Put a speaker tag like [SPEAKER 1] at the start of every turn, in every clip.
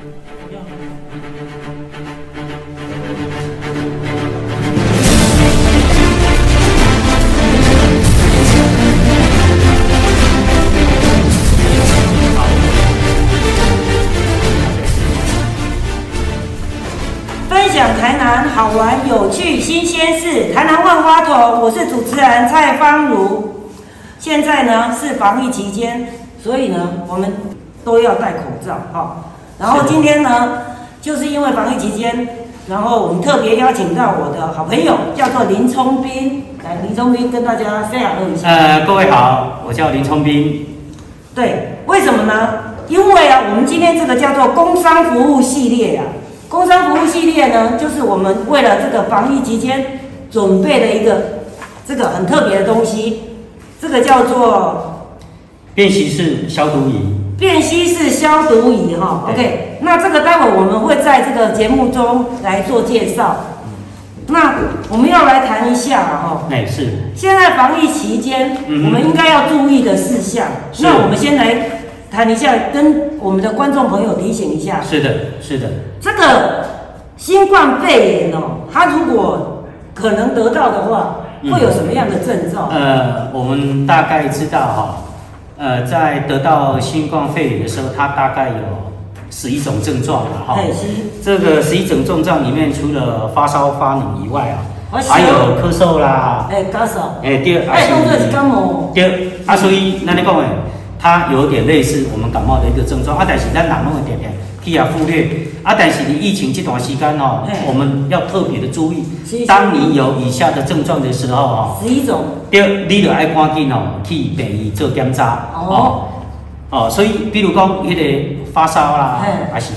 [SPEAKER 1] 分享台南好玩、有趣、新鲜事，台南万花筒，我是主持人蔡芳如。现在呢是防疫期间，所以呢我们都要戴口罩哈、然后今天呢，就是因为防疫期间，然后我们特别邀请到我的好朋友，叫做林冲斌，来，林冲斌跟大家 say hello 一下。
[SPEAKER 2] 呃，各位好，我叫林冲斌。
[SPEAKER 1] 对，为什么呢？因为啊，我们今天这个叫做工商服务系列啊，工商服务系列呢，就是我们为了这个防疫期间准备的一个这个很特别的东西，这个叫做
[SPEAKER 2] 便携式消毒仪，
[SPEAKER 1] 便携式消毒仪哈。
[SPEAKER 2] 对
[SPEAKER 1] OK，那这个待会我们会在这个节目中来做介绍。那我们要来谈一下哈、
[SPEAKER 2] 哎、是
[SPEAKER 1] 现在防疫期间，
[SPEAKER 2] 嗯
[SPEAKER 1] 我们应该要注意的事项。那我们先来谈一下，跟我们的观众朋友提醒一下，
[SPEAKER 2] 是的，是的，
[SPEAKER 1] 这个新冠肺炎哦，它如果可能得到的话，
[SPEAKER 2] 嗯
[SPEAKER 1] 会有什么样的症状？
[SPEAKER 2] 呃，我们大概知道哈，呃，在得到新冠肺炎的时候，它大概有十一种症状了哈。这个十一种症状里面，除了发烧发冷以外啊，还有咳嗽啦，
[SPEAKER 1] 哎，咳嗽，
[SPEAKER 2] 哎、第二，
[SPEAKER 1] 哎，动作是感冒，
[SPEAKER 2] 对，啊，所以那你讲诶，它有点类似我们感冒的一个症状。啊，但是咱人拢会点点去啊忽略啊，但是你疫情这段时间哦，我们要特别的注意，当你有以下的症状的时候哦，
[SPEAKER 1] 十一种，
[SPEAKER 2] 对，你就爱赶紧哦去病院做检查
[SPEAKER 1] 哦。
[SPEAKER 2] 哦。哦，所以比如讲迄个发烧啦，还是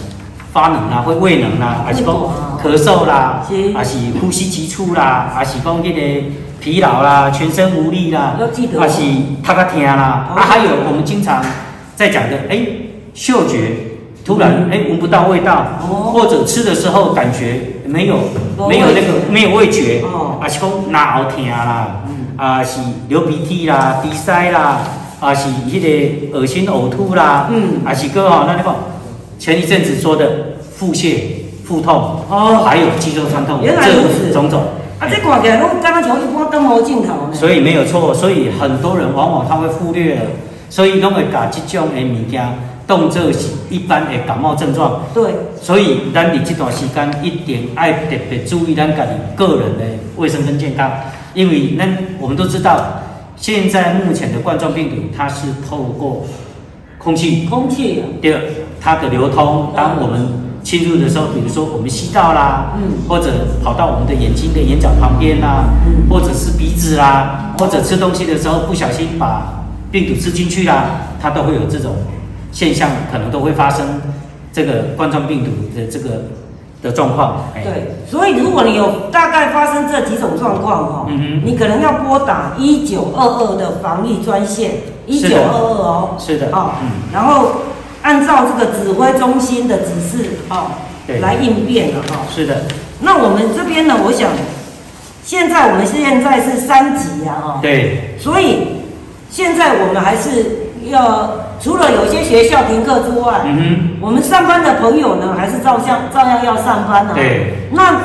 [SPEAKER 2] 发冷啦，或胃冷啦，还是讲咳嗽啦，还是呼吸急促啦，还是讲迄个疲劳啦，全身无力啦还是头壳疼啦，
[SPEAKER 1] 哦
[SPEAKER 2] 啊，还有我们经常在讲的，哎，嗅觉突然哎闻不到味道，
[SPEAKER 1] 哦。
[SPEAKER 2] 或者吃的时候感觉没有
[SPEAKER 1] 没
[SPEAKER 2] 没有那个没有味觉
[SPEAKER 1] 哦，
[SPEAKER 2] 啊是讲脑疼啦，啊是流鼻涕啦、鼻塞啦，啊是迄个恶心呕吐啦，
[SPEAKER 1] 嗯。
[SPEAKER 2] 啊是个吼，那你讲前一阵子说的腹泻、腹痛，
[SPEAKER 1] 哦。
[SPEAKER 2] 还有肌肉酸痛，
[SPEAKER 1] 原来如此。
[SPEAKER 2] 这种种。
[SPEAKER 1] 啊，这看起来拢刚刚像一般感冒镜头呢。
[SPEAKER 2] 所以没有错，所以很多人往往他会忽略了，所以拢会把这种的物件当作是一般的感冒症状。
[SPEAKER 1] 对，
[SPEAKER 2] 所以咱伫这段时间一定爱特别注意咱家己个人的卫生跟健康，因为咱我们都知道，现在目前的冠状病毒它是透过空气。
[SPEAKER 1] 空气啊，
[SPEAKER 2] 第二，它的流通，当我们侵入的时候，比如说我们吸到啦，
[SPEAKER 1] 嗯。
[SPEAKER 2] 或者跑到我们的眼睛的眼角旁边啦，
[SPEAKER 1] 嗯。
[SPEAKER 2] 或者是鼻子啦，或者吃东西的时候不小心把病毒吃进去啦，它都会有这种现象，可能都会发生这个冠状病毒的这个的状况。哎，
[SPEAKER 1] 对，所以如果你有大概发生这几种状况哈，
[SPEAKER 2] 嗯哼。
[SPEAKER 1] 你可能要拨打一九二二的防疫专线，一九二二哦，
[SPEAKER 2] 是的。
[SPEAKER 1] 好、
[SPEAKER 2] 嗯。
[SPEAKER 1] 然后按照这个指挥中心的指示哦，
[SPEAKER 2] 对。
[SPEAKER 1] 来应变了哈、
[SPEAKER 2] 是的，
[SPEAKER 1] 那我们这边呢，我想现在我们现在是三级啊哈、
[SPEAKER 2] 对，
[SPEAKER 1] 所以现在我们还是要除了有些学校停课之外，
[SPEAKER 2] 嗯
[SPEAKER 1] 我们上班的朋友呢，还是照相照样要上班啊。
[SPEAKER 2] 对。
[SPEAKER 1] 那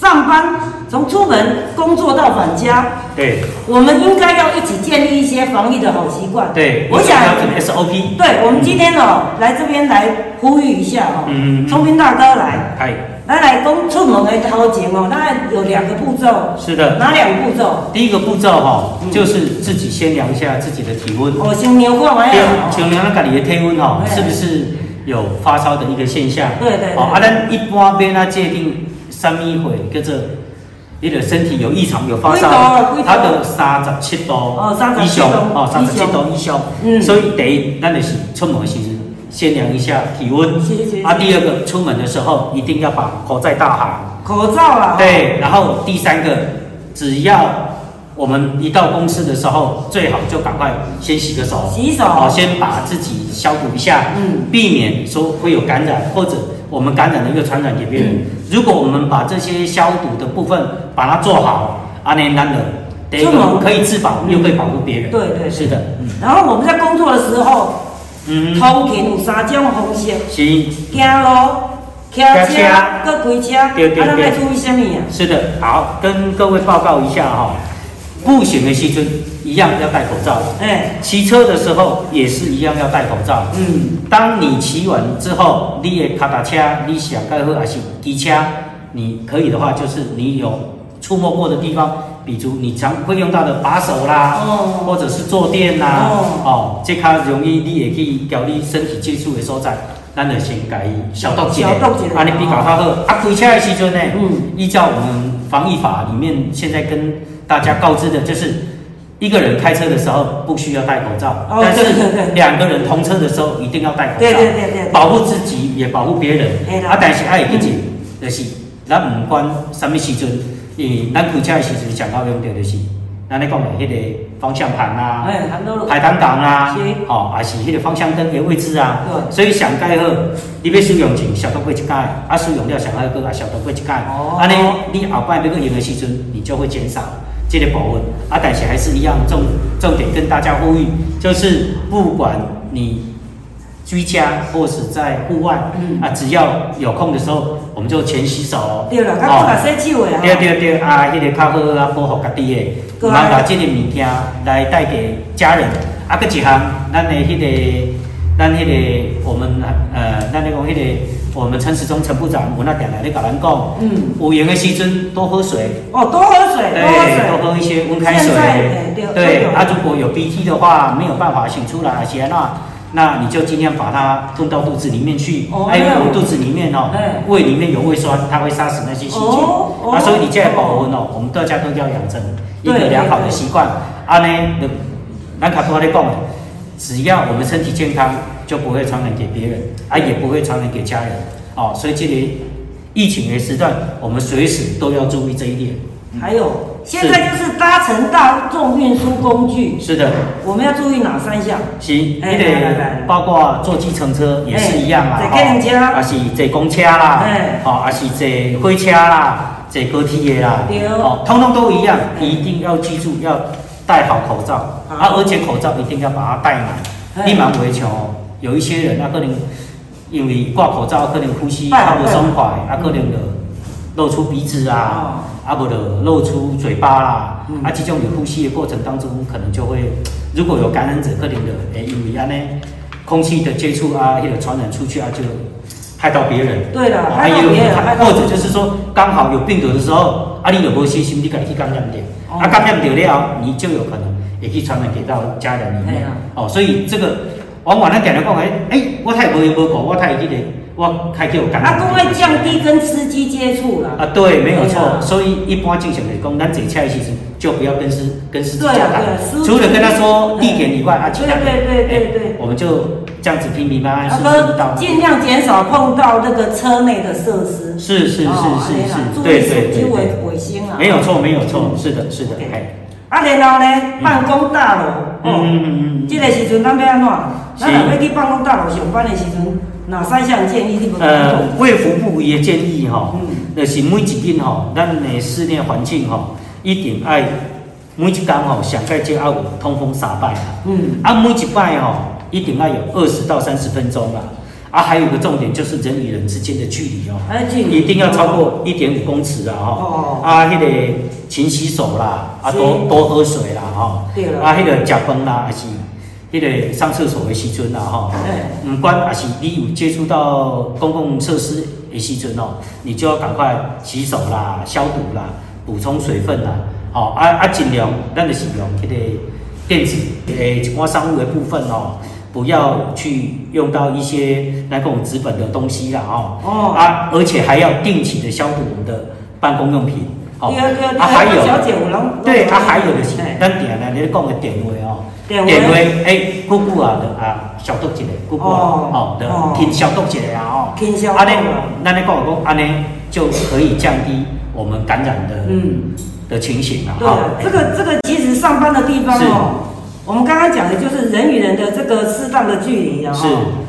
[SPEAKER 1] 上班从出门工作到返家，
[SPEAKER 2] 对
[SPEAKER 1] 我们应该要一起建立一些防疫的好习惯。
[SPEAKER 2] 对，
[SPEAKER 1] 我想
[SPEAKER 2] ，SOP，
[SPEAKER 1] 对我们今天哦，来这边来呼吁一下哦，
[SPEAKER 2] 嗯
[SPEAKER 1] 聪明大哥来，
[SPEAKER 2] 嗨，
[SPEAKER 1] 来来讲出门的头前哦，大概有两个步骤，
[SPEAKER 2] 是的。
[SPEAKER 1] 哪两个步骤？
[SPEAKER 2] 第一个步骤哈、
[SPEAKER 1] 嗯
[SPEAKER 2] 就是自己先量一下自己的体温。
[SPEAKER 1] 我先量看完
[SPEAKER 2] 对
[SPEAKER 1] 呀，，
[SPEAKER 2] 像量咱家己的体温吼，
[SPEAKER 1] 对
[SPEAKER 2] 是不是有发烧的一个现象？
[SPEAKER 1] 对对对
[SPEAKER 2] 哦，啊，咱一般边啊界定三米会叫做你的身体有异常有发烧它的三十七度
[SPEAKER 1] 哦37
[SPEAKER 2] 以上哦，三十七度以上。
[SPEAKER 1] 嗯
[SPEAKER 2] 所以第一，咱就是出门时先量一下体温。
[SPEAKER 1] 是是是
[SPEAKER 2] 啊，第二个，出门的时候一定要把口罩戴好。
[SPEAKER 1] 口罩啦，哦，
[SPEAKER 2] 对，然后第三个，只要我们一到公司的时候，最好就赶快先洗个手，
[SPEAKER 1] 洗手。
[SPEAKER 2] 好，先把自己消毒一下，
[SPEAKER 1] 嗯。
[SPEAKER 2] 避免说会有感染，或者我们感染了又传染给别人。
[SPEAKER 1] 嗯。
[SPEAKER 2] 如果我们把这些消毒的部分把它做好，阿年难的，第一
[SPEAKER 1] 出门
[SPEAKER 2] 个可以自保，
[SPEAKER 1] 嗯
[SPEAKER 2] 又可以保护别人。
[SPEAKER 1] 对对对。
[SPEAKER 2] 是的，嗯，
[SPEAKER 1] 然后我们在工作的时候，
[SPEAKER 2] 嗯，
[SPEAKER 1] 通勤有三种方式，
[SPEAKER 2] 是。
[SPEAKER 1] 行路、骑车、搁开车，
[SPEAKER 2] 对对对
[SPEAKER 1] 啊咱要注意什么啊？
[SPEAKER 2] 是的，好，跟各位报告一下哈、步行的时阵一样要戴口罩，
[SPEAKER 1] 哎，
[SPEAKER 2] 骑车的时候也是一样要戴口罩。
[SPEAKER 1] 嗯，
[SPEAKER 2] 当你骑完之后，你的卡达车，你想盖好还是机车，你可以的话，就是你有触摸过的地方，比如你常会用到的把手啦，
[SPEAKER 1] 哦。
[SPEAKER 2] 或者是坐垫啦，
[SPEAKER 1] 哦。
[SPEAKER 2] 哦，这较容易你会去交你身体接触的所在，咱就先改消毒一下，
[SPEAKER 1] 消毒一下
[SPEAKER 2] 安尼比较较好。啊，开车的时阵呢，
[SPEAKER 1] 嗯。
[SPEAKER 2] 依照我们防疫法里面现在跟大家告知的就是。一个人开车的时候不需要戴口罩，
[SPEAKER 1] 哦
[SPEAKER 2] 但是两个人同车的时候一定要戴口罩，
[SPEAKER 1] 对对对对。对
[SPEAKER 2] 保护自己也保护别人。啊，但是爱记住，就是咱唔管什么时阵，因为咱开车的时阵上好用到就是，咱咧讲的迄个方向盘啊、排挡杆啊
[SPEAKER 1] 是，
[SPEAKER 2] 哦，还是迄个方向灯的位置啊。所以上盖好，你要使用前消毒过一盖，啊，使用了上好过啊消毒过一盖。
[SPEAKER 1] 哦
[SPEAKER 2] 安尼你后摆要去用的时阵，你就会减少这个保温。啊，但是还是一样重重点跟大家呼吁，就是不管你居家或是在户外，
[SPEAKER 1] 嗯
[SPEAKER 2] 啊，只要有空的时候，我们就勤洗手哦。
[SPEAKER 1] 对啦，较多甲洗手的
[SPEAKER 2] 对
[SPEAKER 1] 吼。
[SPEAKER 2] 对对，啊，迄、个较好啊，保护家己的，
[SPEAKER 1] 对
[SPEAKER 2] 唔通把这个物件来带给家人。啊，搁一项，咱的迄、个，咱迄、个，我们呃，咱咧讲迄个，我们陈时中陈部长，有那点来咧甲咱讲，
[SPEAKER 1] 嗯，
[SPEAKER 2] 有闲的时阵多喝水，
[SPEAKER 1] 哦，多喝水，多喝
[SPEAKER 2] 对，
[SPEAKER 1] 水。
[SPEAKER 2] 多喝一些温开水
[SPEAKER 1] 现在哎对。
[SPEAKER 2] 对，啊，如果有鼻涕的话，没有办法擤出来，而且那那你就尽量把它吞到肚子里面去。哎，
[SPEAKER 1] 哦那样
[SPEAKER 2] 我肚子里面哦
[SPEAKER 1] 哎，
[SPEAKER 2] 胃里面有胃酸，它会杀死那些细菌。啊，所以你这样保温哦，我们大家都要养成一个良好的习惯。啊呢，南卡多咧讲，只要我们身体健康，就不会传染给别人，啊，也不会传染给家人。哦，所以这里疫情的时段，我们随时都要注意这一点。
[SPEAKER 1] 还有，现在就是搭乘大众运输工具，
[SPEAKER 2] 是的。
[SPEAKER 1] 我们要注意哪三项？
[SPEAKER 2] 行，
[SPEAKER 1] 哎
[SPEAKER 2] 迄个
[SPEAKER 1] 来来来
[SPEAKER 2] 包括坐计程车也是一样啊，
[SPEAKER 1] 哎坐计程车。
[SPEAKER 2] 啊是坐公车啦，
[SPEAKER 1] 哎。
[SPEAKER 2] 哦，啊是坐火车啦，坐高铁的啦，
[SPEAKER 1] 对。
[SPEAKER 2] 哦，通通都一样，
[SPEAKER 1] 哎。
[SPEAKER 2] 一定要记住要戴好口罩，啊，而且口罩一定要把它戴满，
[SPEAKER 1] 哎。
[SPEAKER 2] 你蛮围求。哦，有一些人他可能因为挂口罩，可能呼吸
[SPEAKER 1] 哎
[SPEAKER 2] 较不爽快，
[SPEAKER 1] 嗯
[SPEAKER 2] 啊，可能就露出鼻子啊，啊不的露出嘴巴啦，
[SPEAKER 1] 嗯。
[SPEAKER 2] 啊，这种有呼吸的过程当中，可能就会 如果有感染者，可能的诶因为安尼空气的接触啊，或者传染出去啊，就害到别人。
[SPEAKER 1] 对啦
[SPEAKER 2] 哦
[SPEAKER 1] 害到
[SPEAKER 2] 也有
[SPEAKER 1] 别人害
[SPEAKER 2] 或者就是说刚好有病毒的时候，啊，你有无细心，你自己去感染掉，
[SPEAKER 1] 哦。
[SPEAKER 2] 啊，感染掉了，你就有可能也可以传染给到家人里面。哦，所以这个往往咱定来讲，哎哎，我太无无无过，我太记得我开有感染。
[SPEAKER 1] 啊，都会降低跟司机接触了。
[SPEAKER 2] 啊，对，没有错。
[SPEAKER 1] 啊
[SPEAKER 2] 所以一般正常来讲，咱坐车的时阵就不要跟司跟司机交谈除了跟他说地点以外，啊，其他的
[SPEAKER 1] 对对对对
[SPEAKER 2] 我们就这样子平平安安、
[SPEAKER 1] 啊，
[SPEAKER 2] 顺顺到。
[SPEAKER 1] 尽量减少碰到那个车内的设施。
[SPEAKER 2] 是是是
[SPEAKER 1] 哦
[SPEAKER 2] 是是，
[SPEAKER 1] 注
[SPEAKER 2] 对对对对，
[SPEAKER 1] 卫卫生啊。
[SPEAKER 2] 没有错没有错，是的是的
[SPEAKER 1] 啊，然后呢，办公大楼，
[SPEAKER 2] 嗯
[SPEAKER 1] 哦，
[SPEAKER 2] 嗯嗯嗯。
[SPEAKER 1] 这个时阵咱要安怎？咱
[SPEAKER 2] 是
[SPEAKER 1] 若要去办公大楼上班的时阵，哪三项建议
[SPEAKER 2] 呃，卫福部也建议吼，
[SPEAKER 1] 嗯
[SPEAKER 2] 就是每一间吼，咱的室内环境吼，一定爱每一间吼，上盖就要有通风洒摆啦。
[SPEAKER 1] 嗯，
[SPEAKER 2] 啊，每一摆吼，一定要有二十到三十分钟啦。啊，还有一个重点就是人与人之间的距离哦，一定要超过一点五公尺啊哈。
[SPEAKER 1] 哦
[SPEAKER 2] 啊，迄、个勤洗手啦，啊多多喝水啦哈。
[SPEAKER 1] 对了
[SPEAKER 2] 啊，迄、个食饭啦，还是迄个上厕所的时阵啦哈。
[SPEAKER 1] 哎，
[SPEAKER 2] 唔管还是你有接触到公共设施的时阵哦，你就要赶快洗手啦、消毒啦、补充水分啦，好、啊啊尽量咱就是用迄个电子诶一寡商务的部分哦，不要去用到一些那种纸本的东西啦哦，
[SPEAKER 1] 哦
[SPEAKER 2] 啊而且还要定期的消毒我们的办公用品，哦
[SPEAKER 1] 对啊
[SPEAKER 2] 还有对啊还有就是
[SPEAKER 1] 哎
[SPEAKER 2] 咱点呢你讲的点位哦。
[SPEAKER 1] 电话
[SPEAKER 2] 诶，久久啊，就啊消毒一下，久久啊，
[SPEAKER 1] 哦
[SPEAKER 2] 哦，就
[SPEAKER 1] 哦。
[SPEAKER 2] 勤消毒一下啊，哦，
[SPEAKER 1] 勤消毒
[SPEAKER 2] 安尼，咱咧讲讲，安尼就可以降低我们感染的
[SPEAKER 1] 嗯，
[SPEAKER 2] 的情形啊，
[SPEAKER 1] 对啊，这个这个其实上班的地方哦，我们刚刚讲的就是人与人的这个适当的距离啊，
[SPEAKER 2] 是。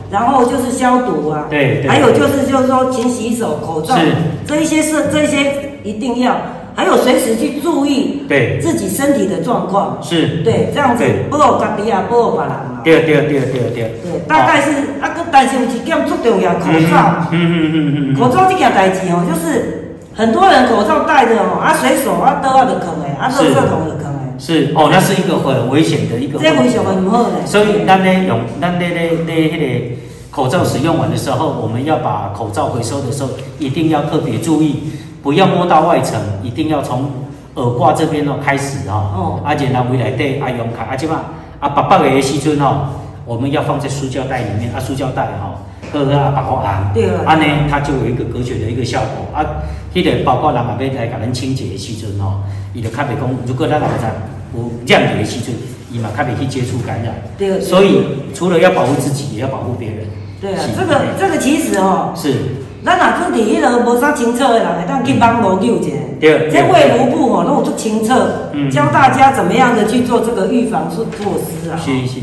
[SPEAKER 1] 然后就是消毒啊，
[SPEAKER 2] 对对。
[SPEAKER 1] 还有就是就是说勤洗手、口罩
[SPEAKER 2] 是，
[SPEAKER 1] 这一些是这一些一定要，还有随时去注意
[SPEAKER 2] 对，
[SPEAKER 1] 自己身体的状况，
[SPEAKER 2] 是，
[SPEAKER 1] 对，这样子
[SPEAKER 2] 对
[SPEAKER 1] 保护家己啊，保护别人啊。
[SPEAKER 2] 对对对对对，
[SPEAKER 1] 对，大概是啊，个但是有一件最重要，口罩。
[SPEAKER 2] 嗯嗯嗯嗯嗯，
[SPEAKER 1] 口罩这件代志哦，就是很多人口罩戴着哦，啊随手啊倒啊就坑的，啊垃圾桶就坑的，
[SPEAKER 2] 是哦，那是一个很危险的一个
[SPEAKER 1] 这
[SPEAKER 2] 问题。
[SPEAKER 1] 非常的不好嘞。
[SPEAKER 2] 所以咱咧用咱咧咧咧迄个口罩使用完的时候，我们要把口罩回收的时候，一定要特别注意，不要摸到外层，一定要从耳挂这边哦开始哦。
[SPEAKER 1] 哦，
[SPEAKER 2] 啊然后回来对啊用卡啊即嘛啊爸爸的时阵哦，我们要放在塑胶袋里面啊，塑胶袋哈、哦，喝啊白好啊，
[SPEAKER 1] 对。了
[SPEAKER 2] 啊呢它就有一个隔绝的一个效果。啊，迄、个包括人也要来甲咱清洁的时阵哦，伊就较袂讲，如果咱人在有染疫的时阵，伊嘛较袂去接触感染。
[SPEAKER 1] 对。对
[SPEAKER 2] 所以除了要保护自己，也要保护别人。
[SPEAKER 1] 对啊，这个这个其实哦，
[SPEAKER 2] 是，
[SPEAKER 1] 咱若去伫迄个无啥清楚的人，会当去网络救一下。
[SPEAKER 2] 对
[SPEAKER 1] 这卫福部哦，都有做清澈，
[SPEAKER 2] 嗯
[SPEAKER 1] 教大家怎么样的去做这个预防措措施啊。
[SPEAKER 2] 是是，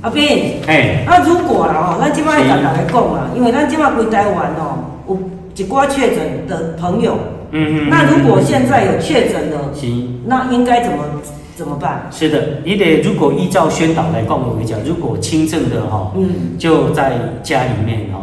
[SPEAKER 1] 阿斌，
[SPEAKER 2] 哎，
[SPEAKER 1] 那如果啦吼，咱即摆甲大家讲啦，因为咱即摆规台湾哦，有一寡确诊的朋友，
[SPEAKER 2] 嗯嗯
[SPEAKER 1] 那如果现在有确诊的，
[SPEAKER 2] 行
[SPEAKER 1] 那应该怎么怎么办？
[SPEAKER 2] 是的，你得如果依照宣导来讲，我跟你讲，如果轻症的哈、
[SPEAKER 1] 嗯，
[SPEAKER 2] 就在家里面哈、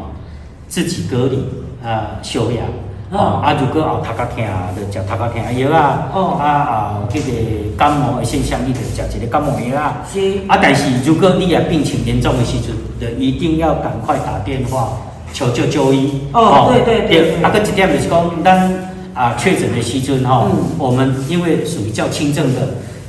[SPEAKER 2] 自己隔离啊、休养。
[SPEAKER 1] 哦
[SPEAKER 2] 哦，啊，如果后头壳痛，就食头壳痛的药啊，
[SPEAKER 1] 哦
[SPEAKER 2] 啊后迄个感冒的现象，你就食一个感冒药啊。
[SPEAKER 1] 是，
[SPEAKER 2] 啊，但是如果你也病情严重的时阵，就一定要赶快打电话求救就医。
[SPEAKER 1] 哦对对对对
[SPEAKER 2] 啊，个一点就是讲，咱啊确诊的时阵吼，
[SPEAKER 1] 嗯
[SPEAKER 2] 我们因为属于较轻症的，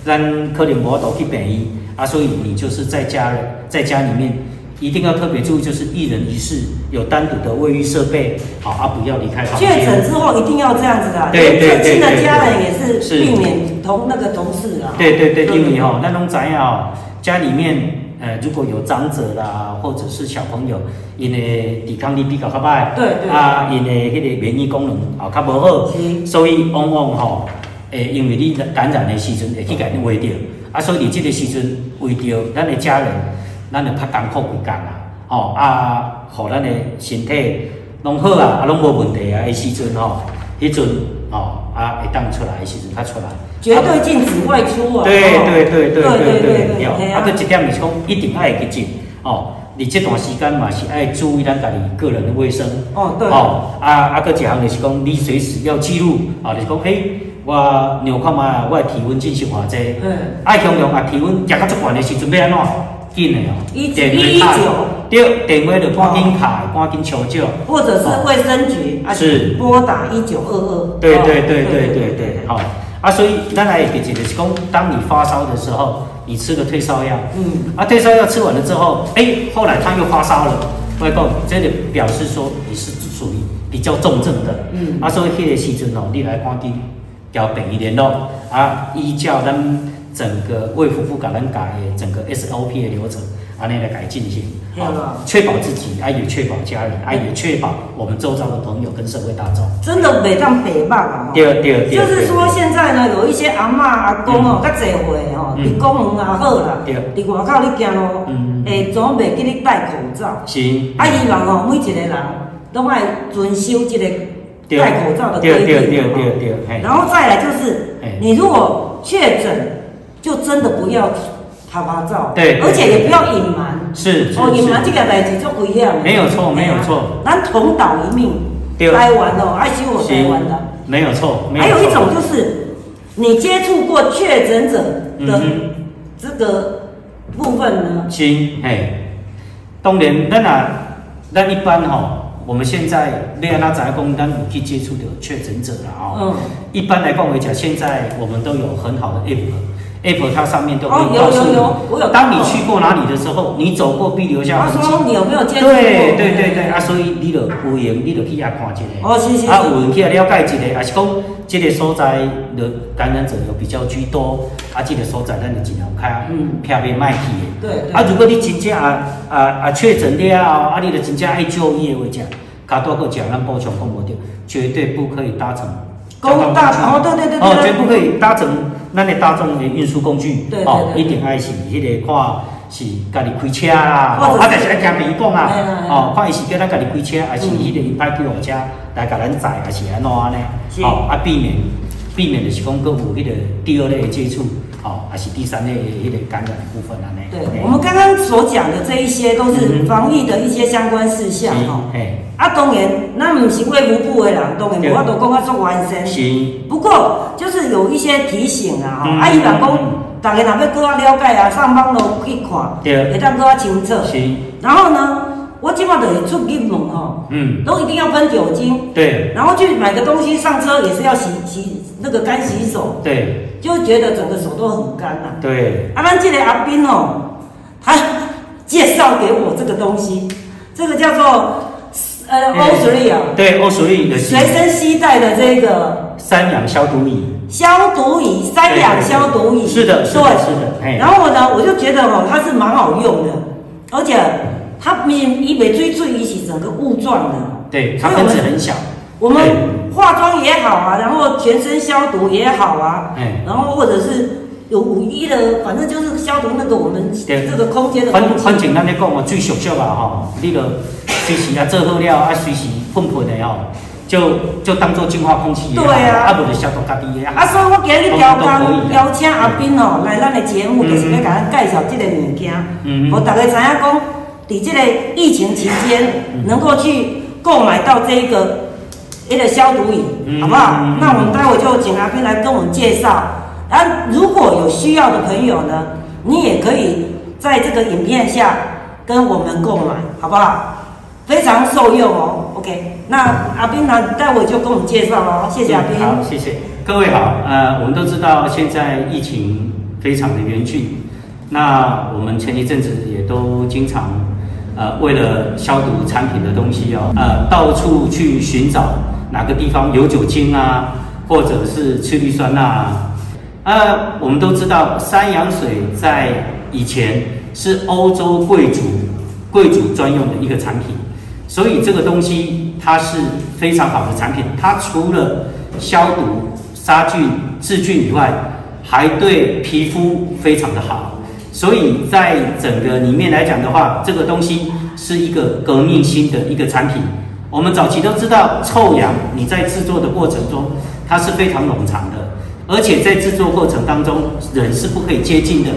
[SPEAKER 2] 咱可能无法度去病医啊，所以你就是在家人在家里面。一定要特别注意，就是一人一室，有单独的卫浴设备，好啊，不要离开房间。
[SPEAKER 1] 确诊之后一定要这样子的，
[SPEAKER 2] 对对对
[SPEAKER 1] 近的
[SPEAKER 2] 对
[SPEAKER 1] 家人也是
[SPEAKER 2] 是。
[SPEAKER 1] 避免同那个同事啊。
[SPEAKER 2] 对对对，因为吼、咱拢知影哦，家里面呃如果有长者啦，或者是小朋友，因的抵抗力比较较歹，
[SPEAKER 1] 对对。
[SPEAKER 2] 啊，因的迄个免疫功能也较无好，
[SPEAKER 1] 是。
[SPEAKER 2] 所以往往吼，诶，因为你感染的时阵会去甲你围着，啊，所以你这个时阵围着咱的家人，咱就较艰苦几工啊，吼啊，互咱的身体拢好啊，啊拢无问题啊的时阵吼，迄阵吼啊会当出来的时阵较出来。
[SPEAKER 1] 绝对禁止外出啊。
[SPEAKER 2] 对
[SPEAKER 1] 哦
[SPEAKER 2] 对对对对对
[SPEAKER 1] 对，
[SPEAKER 2] 对，啊，佮一点就是讲，一定爱去进哦。你这段时间嘛是爱注意咱家己个人的卫生
[SPEAKER 1] 哦对
[SPEAKER 2] 哦，啊啊，佮一项就是讲，你随时要记录啊，就是讲，诶，我量看嘛，我的体温进行偌济，
[SPEAKER 1] 嗯，
[SPEAKER 2] 爱形容啊，体温食较足悬的时阵要安怎？紧的哦，
[SPEAKER 1] 一
[SPEAKER 2] 电
[SPEAKER 1] 一一
[SPEAKER 2] 话
[SPEAKER 1] 九。
[SPEAKER 2] 对，电话就赶紧打，赶紧求救。
[SPEAKER 1] 或者是卫生局啊，
[SPEAKER 2] 是。
[SPEAKER 1] 拨打一九二二。
[SPEAKER 2] 对
[SPEAKER 1] 哦
[SPEAKER 2] 对对对对对，好、啊，所以咱来给解就是讲，当你发烧的时候，你吃个退烧药，
[SPEAKER 1] 嗯，
[SPEAKER 2] 啊，退烧药吃完了之后，哎，后来他又发烧了，外公，这里表示说你是属于比较重症的，
[SPEAKER 1] 嗯
[SPEAKER 2] 啊，所以迄个时阵哦，你来赶紧交病医联络，啊，依照咱整个为夫妇感恩改的整个 SOP 的流程，安尼来改进行，确保自己，啊，也确保家人，啊，也确保我们周遭的朋友跟社会大众。
[SPEAKER 1] 真的袂当北骂啊。吼。
[SPEAKER 2] 对对对，
[SPEAKER 1] 就是说，现在呢，有一些阿嬷阿公哦，较侪岁吼，
[SPEAKER 2] 嗯。
[SPEAKER 1] 伫公园也好啦，
[SPEAKER 2] 对。
[SPEAKER 1] 伫外口你行路
[SPEAKER 2] 嗯，
[SPEAKER 1] 会总袂记你戴口罩。
[SPEAKER 2] 是，
[SPEAKER 1] 啊，伊人哦，每一个人拢爱遵守这个戴口罩的规定。
[SPEAKER 2] 对对对
[SPEAKER 1] 哦
[SPEAKER 2] 对对，
[SPEAKER 1] 然后再来就是，你如果确诊，就真的不要拍拍照，
[SPEAKER 2] 对对
[SPEAKER 1] 而且也不要隐瞒。
[SPEAKER 2] 是是
[SPEAKER 1] 哦，隐瞒这个代志就危险的。
[SPEAKER 2] 没有错没有错
[SPEAKER 1] 咱同岛一命，
[SPEAKER 2] 对
[SPEAKER 1] 台湾哦，爱惜我台湾的。
[SPEAKER 2] 没有错，没错
[SPEAKER 1] 还有一种就是，你接触过确诊者的这个部分呢，
[SPEAKER 2] 行，嘿，当然，咱啊，咱一般吼、我们现在要安怎知讲，咱有去接触的确诊者了哦。
[SPEAKER 1] 嗯，
[SPEAKER 2] 一般来讲我讲，现在我们都有很好的 app，app 它上面都会
[SPEAKER 1] 哦有
[SPEAKER 2] 告诉
[SPEAKER 1] 有有我有
[SPEAKER 2] 你，当你去过哪里的时候，你走过必留下
[SPEAKER 1] 他
[SPEAKER 2] 痕迹。
[SPEAKER 1] 说你有没有接触过？
[SPEAKER 2] 对对对对，啊，所以你就有闲，你就去遐看一下。
[SPEAKER 1] 哦，是是是。
[SPEAKER 2] 啊，有人去遐了解一下，还是讲这个所在的感染者有比较居多，啊，这个所在咱就尽量开，
[SPEAKER 1] 嗯
[SPEAKER 2] 避免卖去的。
[SPEAKER 1] 对对
[SPEAKER 2] 啊，如果你真正啊啊啊确诊了后，啊，你就真正爱就医的话，讲，加多个讲，咱补充讲无着，绝对不可以搭乘
[SPEAKER 1] 公大哦，对对对对
[SPEAKER 2] 哦，
[SPEAKER 1] 对
[SPEAKER 2] 绝不可以搭乘咱的大众的运输工具，
[SPEAKER 1] 对对
[SPEAKER 2] 哦，
[SPEAKER 1] 对
[SPEAKER 2] 一定爱是迄个看是家己开车啦，哦，
[SPEAKER 1] 或者是
[SPEAKER 2] 啊，但是爱听别讲啊哦，看伊是叫咱家己开车，还是
[SPEAKER 1] 嗯。
[SPEAKER 2] 迄个伊派救护车来甲咱载，还是安怎呢？
[SPEAKER 1] 是。
[SPEAKER 2] 哦，啊，避免避免就是讲各有迄个第二类的接触，哦，还是第三类的迄个感染的部分安尼。
[SPEAKER 1] 对，我们刚刚所讲的这一些都是防疫的一些相关事项哈。
[SPEAKER 2] 嘿，
[SPEAKER 1] 啊，当然，那不是卫福部的人，当然无法度讲啊做完善。
[SPEAKER 2] 是。
[SPEAKER 1] 不过就是有一些提醒啊，哈，啊，伊若讲，大家若要搁较了解啊，上网都去看，
[SPEAKER 2] 对，
[SPEAKER 1] 会当搁较清楚。
[SPEAKER 2] 是。
[SPEAKER 1] 然后呢？我基本上都出进门哈，嗯，都一定要喷酒精，
[SPEAKER 2] 对，
[SPEAKER 1] 然后去买个东西上车也是要洗洗那个干洗手，
[SPEAKER 2] 对，
[SPEAKER 1] 就觉得整个手都很干呐，
[SPEAKER 2] 对。
[SPEAKER 1] 阿班记得阿斌哦，他 介绍给我这个东西，这个叫做呃欧水力啊，
[SPEAKER 2] 对，欧水力的
[SPEAKER 1] 随身携带的这个
[SPEAKER 2] 三氧消毒仪，
[SPEAKER 1] 消毒仪，三氧消毒仪，
[SPEAKER 2] 是的，是的，是的，
[SPEAKER 1] 然后呢，我就觉得哦，它是蛮好用的，而且。它面一杯最最一起整个雾状的，
[SPEAKER 2] 对，它分子很小。
[SPEAKER 1] 我们化妆也好啊，然后全身消毒也好啊，哎，然后或者是有五一的，反正就是消毒那个我们这个空间的。
[SPEAKER 2] 反反正咱咧讲我，最熟悉啊吼，你个随时啊做好了啊，随时喷喷的哦，就就当做净化空气。
[SPEAKER 1] 对啊，
[SPEAKER 2] 啊不就消毒家己的
[SPEAKER 1] 啊。啊，所以我今日邀工邀请阿斌哦来咱的节目，就是要给咱介绍这个物件，嗯，我大家知影讲。你这个疫情期间能够去购买到这一个一个消毒仪，好不好？那我们待会就请阿斌来跟我们介绍。啊，如果有需要的朋友呢，你也可以在这个影片下跟我们购买，好不好？非常受用哦。OK，那阿斌呢，待会就跟我们介绍哦。谢谢阿斌。
[SPEAKER 2] 好，谢谢各位好。呃，我们都知道现在疫情非常的严峻，那我们前一阵子也都经常。呃，为了消毒产品的东西哦，呃，到处去寻找哪个地方有酒精啊，或者是次氯酸钠啊。呃，我们都知道山羊水在以前是欧洲贵族贵族专用的一个产品，所以这个东西它是非常好的产品。它除了消毒、杀菌、治菌以外，还对皮肤非常的好。所以在整个里面来讲的话，这个东西是一个革命性的一个产品。我们早期都知道，臭氧你在制作的过程中，它是非常冗长的，而且在制作过程当中，人是不可以接近的，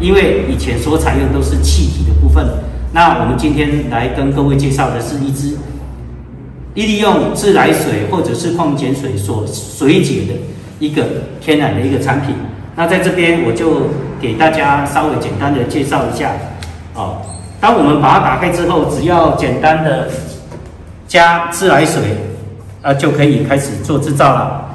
[SPEAKER 2] 因为以前所采用都是气体的部分。那我们今天来跟各位介绍的是一支利用自来水或者是矿泉水所水解的一个天然的一个产品。那在这边我就给大家稍微简单的介绍一下，哦，当我们把它打开之后，只要简单的加自来水，啊，就可以开始做制造了。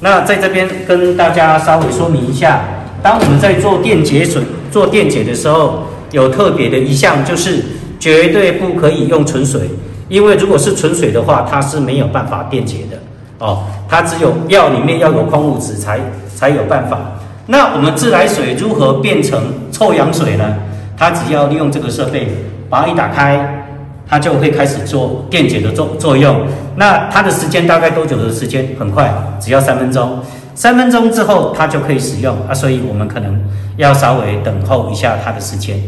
[SPEAKER 2] 那在这边跟大家稍微说明一下，当我们在做电解水做电解的时候，有特别的一项就是绝对不可以用纯水，因为如果是纯水的话，它是没有办法电解的。哦，它只有药里面要有矿物质才才有办法。那我们自来水如何变成臭氧水呢？它只要利用这个设备，把它一打开，它就会开始做电解的作作用。那它的时间大概多久的时间？很快，只要三分钟。三分钟之后它就可以使用啊，所以我们可能要稍微等候一下它的时间。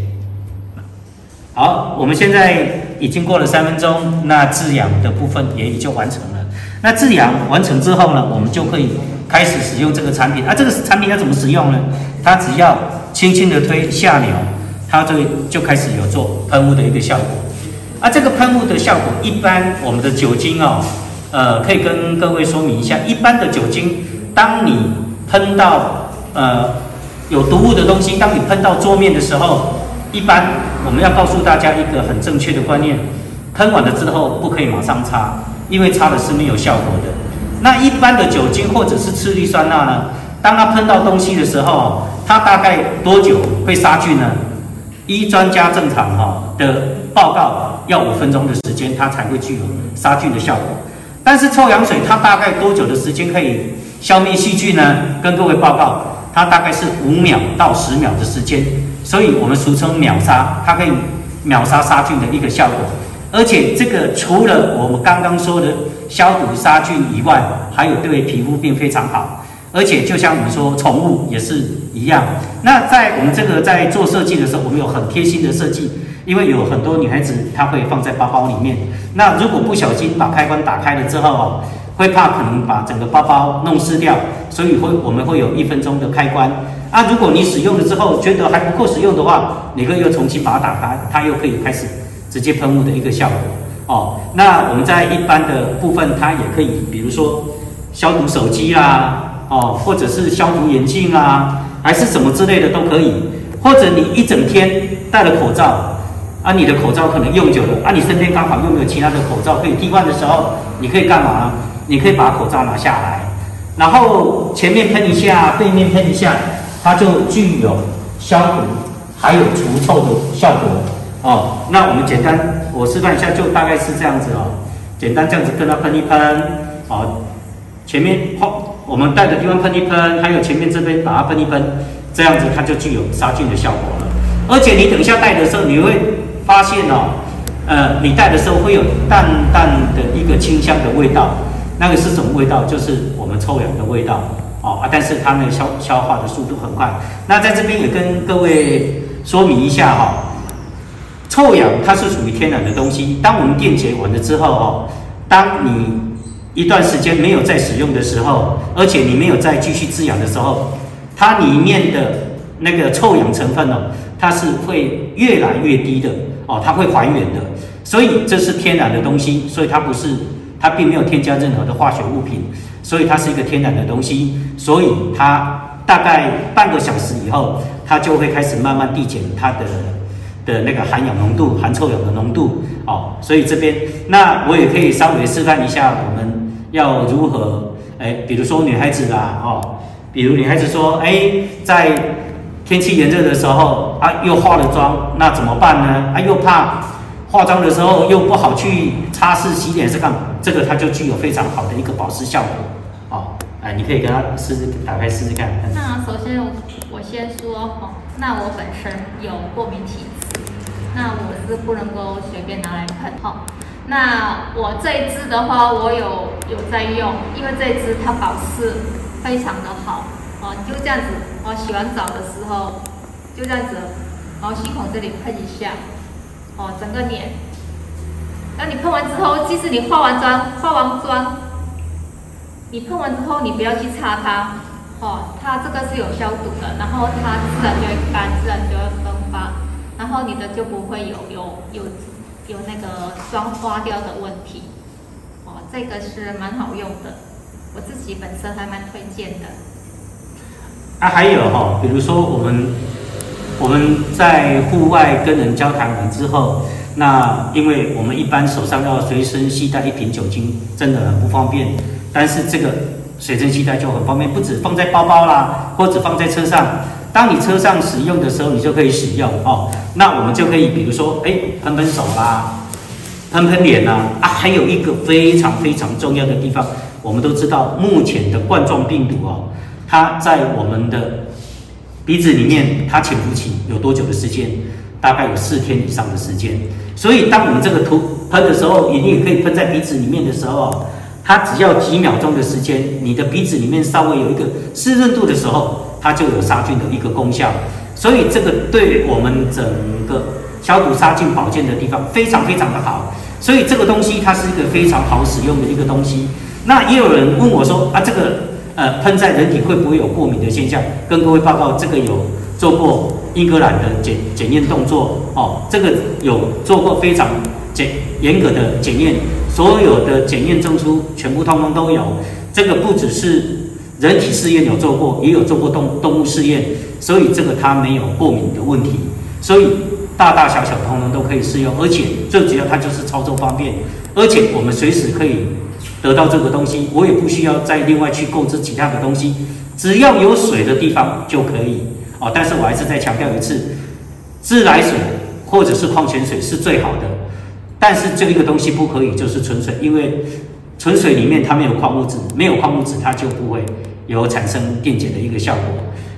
[SPEAKER 2] 好，我们现在已经过了三分钟，那制氧的部分也已经完成了。那制氧完成之后呢，我们就可以开始使用这个产品。啊，这个产品要怎么使用呢？它只要轻轻的推下钮，它就就开始有做喷雾的一个效果。啊，这个喷雾的效果，一般我们的酒精哦，呃，可以跟各位说明一下，一般的酒精，当你喷到呃有毒物的东西，当你喷到桌面的时候，一般我们要告诉大家一个很正确的观念：喷完了之后不可以马上擦。因为擦的是没有效果的。那一般的酒精或者是次氯酸钠呢？当它喷到东西的时候，它大概多久会杀菌呢？依专家正常哈的报告，要五分钟的时间，它才会具有杀菌的效果。但是臭氧水它大概多久的时间可以消灭细菌呢？跟各位报告，它大概是五秒到十秒的时间，所以我们俗称秒杀，它可以秒杀杀菌的一个效果。而且这个除了我们刚刚说的消毒杀菌以外，还有对皮肤病非常好。而且就像我们说宠物也是一样。那在我们这个在做设计的时候，我们有很贴心的设计，因为有很多女孩子她会放在包包里面。那如果不小心把开关打开了之后，会怕可能把整个包包弄湿掉，所以会我们会有一分钟的开关。啊，如果你使用了之后觉得还不够使用的话，你可以又重新把它打开，它又可以开始直接喷雾的一个效果。哦，那我们在一般的部分，它也可以，比如说消毒手机啦，哦，或者是消毒眼镜啊，还是什么之类的都可以。或者你一整天戴了口罩，啊，你的口罩可能用久了，啊，你身边刚好又没有其他的口罩可以替换的时候，你可以干嘛？你可以把口罩拿下来，然后前面喷一下，背面喷一下，它就具有消毒还有除臭的效果。哦，那我们简单我示范一下，就大概是这样子哦，简单这样子跟它喷一喷，哦，前面好，我们戴的地方喷一喷，还有前面这边把它喷一喷。这样子它就具有杀菌的效果了，而且你等一下戴的时候，你会发现哦，呃，你戴的时候会有淡淡的一个清香的味道，那个是什么味道？就是我们臭氧的味道哦啊，但是它那个消消化的速度很快。那在这边也跟各位说明一下哈，臭氧它是属于天然的东西，当我们电解完了之后哦，当你一段时间没有再使用的时候，而且你没有再继续滋养的时候。它里面的那个臭氧成分哦，它是会越来越低的哦，它会还原的，所以这是天然的东西，所以它不是，它并没有添加任何的化学物品，所以它是一个天然的东西，所以它大概半个小时以后，它就会开始慢慢递减它的的那个含氧浓度、含臭氧的浓度哦，所以这边那我也可以稍微示范一下，我们要如何哎，比如说女孩子啦哦。比如女孩子说：“哎，在天气炎热的时候啊，又化了妆，那怎么办呢？啊，又怕化妆的时候又不好去擦拭、洗脸是干嘛？这个它就具有非常好的一个保湿效果。哦，哎，你可以跟他试试打开试试看。
[SPEAKER 3] 那首先我先说哦，那我本身有过敏体，那我是不能够随便拿来喷。哈，那我这一支的话，我有有在用，因为这一支它保湿。”非常的好哦，就这样子哦，洗完澡的时候就这样子，然后鼻孔这里喷一下哦，整个脸。那你喷完之后，即使你化完妆，化完妆，你喷完之后你不要去擦它哦，它这个是有消毒的，然后它自然就会干，自然就会分发，然后你的就不会有有有有那个妆花掉的问题哦，这个是蛮好用的。我自己本身还蛮推荐的。啊，
[SPEAKER 2] 还有哈，比如说我们我们在户外跟人交谈完之后，那因为我们一般手上要随身携带一瓶酒精，真的很不方便。但是这个随身携带就很方便，不止放在包包啦，或者放在车上。当你车上使用的时候，你就可以使用哦。那我们就可以，比如说，哎，喷喷手啦，喷喷脸啦。啊，还有一个非常非常重要的地方。我们都知道，目前的冠状病毒哦，它在我们的鼻子里面，它潜伏期有多久的时间？大概有四天以上的时间。所以，当我们这个涂喷的时候，你也可以喷在鼻子里面的时候，它只要几秒钟的时间，你的鼻子里面稍微有一个湿润度的时候，它就有杀菌的一个功效。所以，这个对我们整个消毒、杀菌、保健的地方非常非常的好。所以，这个东西它是一个非常好使用的一个东西。那也有人问我说啊，这个呃喷在人体会不会有过敏的现象？跟各位报告，这个有做过英格兰的检检验动作哦，这个有做过非常检严格的检验，所有的检验证书全部通通都有。这个不只是人体试验有做过，也有做过动动物试验，所以这个它没有过敏的问题，所以大大小小通通都可以适用，而且最主要它就是操作方便，而且我们随时可以。得到这个东西，我也不需要再另外去购置其他的东西，只要有水的地方就可以哦。但是我还是再强调一次，自来水或者是矿泉水是最好的，但是这个东西不可以就是纯水，因为纯水里面它没有矿物质，没有矿物质它就不会有产生电解的一个效果。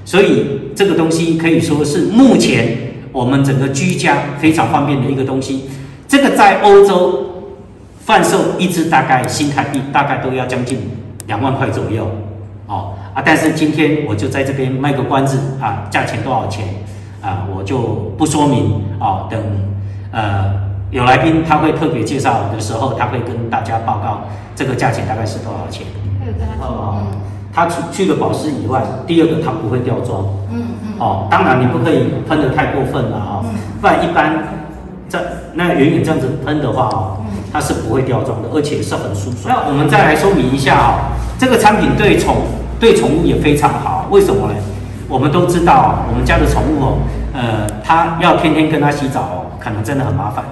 [SPEAKER 2] 所以这个东西可以说是目前我们整个居家非常方便的一个东西。这个在欧洲。贩售一支大概新台币大概都要将近两万块左右，哦啊，但是今天我就在这边卖个关子啊，价钱多少钱啊，我就不说明啊，等呃有来宾他会特别介绍的时候，他会跟大家报告这个价钱大概是多少钱。哦，他除去了保湿以外，第二个它不会掉妆。
[SPEAKER 3] 嗯嗯
[SPEAKER 2] 哦，当然你不可以喷的太过分了啊、哦，不然一般这那远远这样子喷的话哦，它是不会掉妆的，而且是很舒爽。那我们再来说明一下哦，这个产品对宠对宠物也非常好，为什么呢？我们都知道，我们家的宠物哦，呃，它要天天跟它洗澡哦，可能真的很麻烦。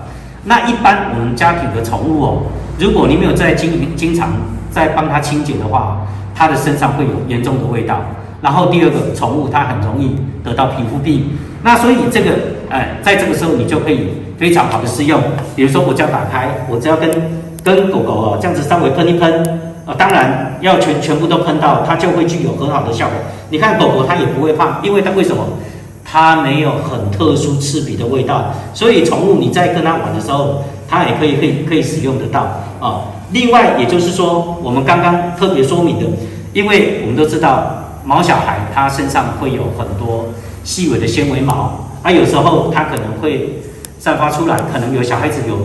[SPEAKER 2] 那一般我们家庭的宠物哦，如果你没有在经经常在帮它清洁的话，它的身上会有严重的味道。然后第二个，宠物它很容易得到皮肤病。那所以这个，呃，在这个时候你就可以非常好的试用。比如说我只要打开，我只要跟跟狗狗哦这样子稍微喷一喷，啊、当然要全全部都喷到，它就会具有很好的效果。你看狗狗它也不会怕，因为它为什么？它没有很特殊刺鼻的味道，所以宠物你在跟它玩的时候，它也可以可以可以使用得到啊。另外，也就是说，我们刚刚特别说明的，因为我们都知道毛小孩它身上会有很多细微的纤维毛，啊，有时候它可能会散发出来，可能有小孩子有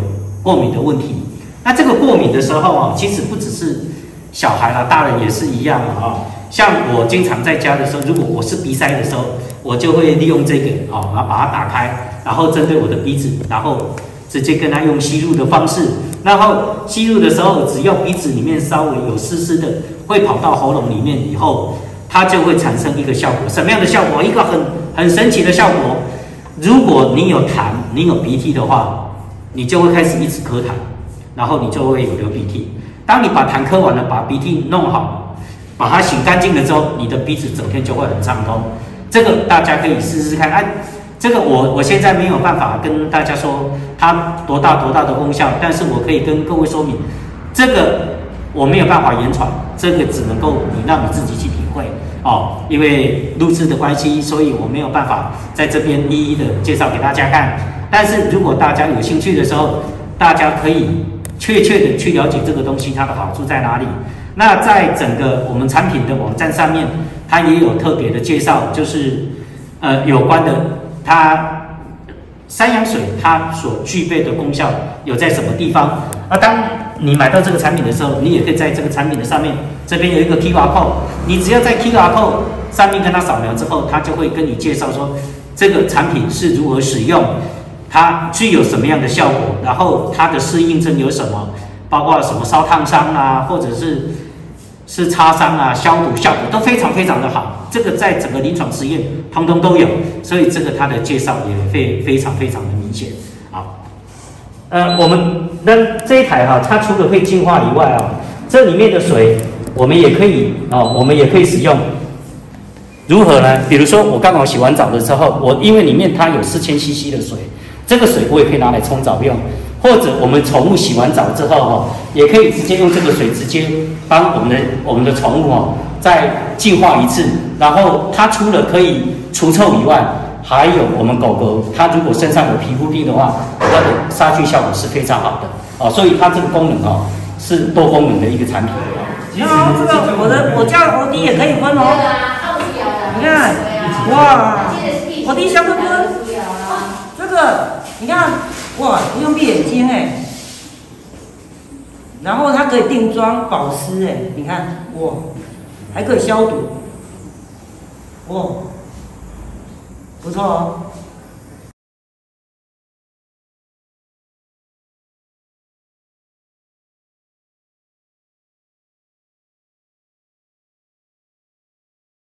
[SPEAKER 2] 过敏的问题。那这个过敏的时候啊，其实不只是小孩啦，大人也是一样啊。像我经常在家的时候，如果我是鼻塞的时候，我就会利用这个哦，然后把它打开，然后针对我的鼻子，然后直接跟它用吸入的方式，然后吸入的时候，只要鼻子里面稍微有湿湿的，会跑到喉咙里面以后，它就会产生一个效果。什么样的效果？一个很很神奇的效果。如果你有痰，你有鼻涕的话，你就会开始一直咳痰，然后你就会有流鼻涕。当你把痰咳完了，把鼻涕弄好。把它洗干净了之后，你的鼻子整天就会很畅通。这个大家可以试试看。哎，这个我我现在没有办法跟大家说它多大多大的功效，但是我可以跟各位说明，这个我没有办法言传，这个只能够你让你自己去体会哦。因为录制的关系，所以我没有办法在这边一一的介绍给大家看。但是如果大家有兴趣的时候，大家可以确切的去了解这个东西它的好处在哪里。那在整个我们产品的网站上面，它也有特别的介绍，就是呃有关的它山羊水它所具备的功效有在什么地方。而当你买到这个产品的时候，你也可以在这个产品的上面这边有一个 QR code，你只要在 QR code 上面跟它扫描之后，它就会跟你介绍说这个产品是如何使用，它具有什么样的效果，然后它的适应症有什么。包括什么烧烫伤啊，或者是是擦伤啊，消毒效果都非常非常的好。这个在整个临床实验通通都有，所以这个它的介绍也非非常非常的明显。好，呃，我们那这一台哈，它除了会净化以外啊，这里面的水我们也可以哦，我们也可以使用。如何呢？比如说我刚好洗完澡的时候，我因为里面它有四千 CC 的水，这个水我也可以拿来冲澡用。或者我们宠物洗完澡之后哈，也可以直接用这个水直接帮我们的我们的宠物哦再净化一次。然后它除了可以除臭以外，还有我们狗狗它如果身上有皮肤病的话，它的杀菌效果是非常好的哦。所以它这个功能哦是多功能的一个产品。
[SPEAKER 1] 行哦，这个我的我家的欧迪也可以喷哦。你看，哇，欧迪香喷喷，这个你看。哇，不用闭眼睛哎，然后它可以定妆保湿哎，你看哇，还可以消毒，哇，不错哦。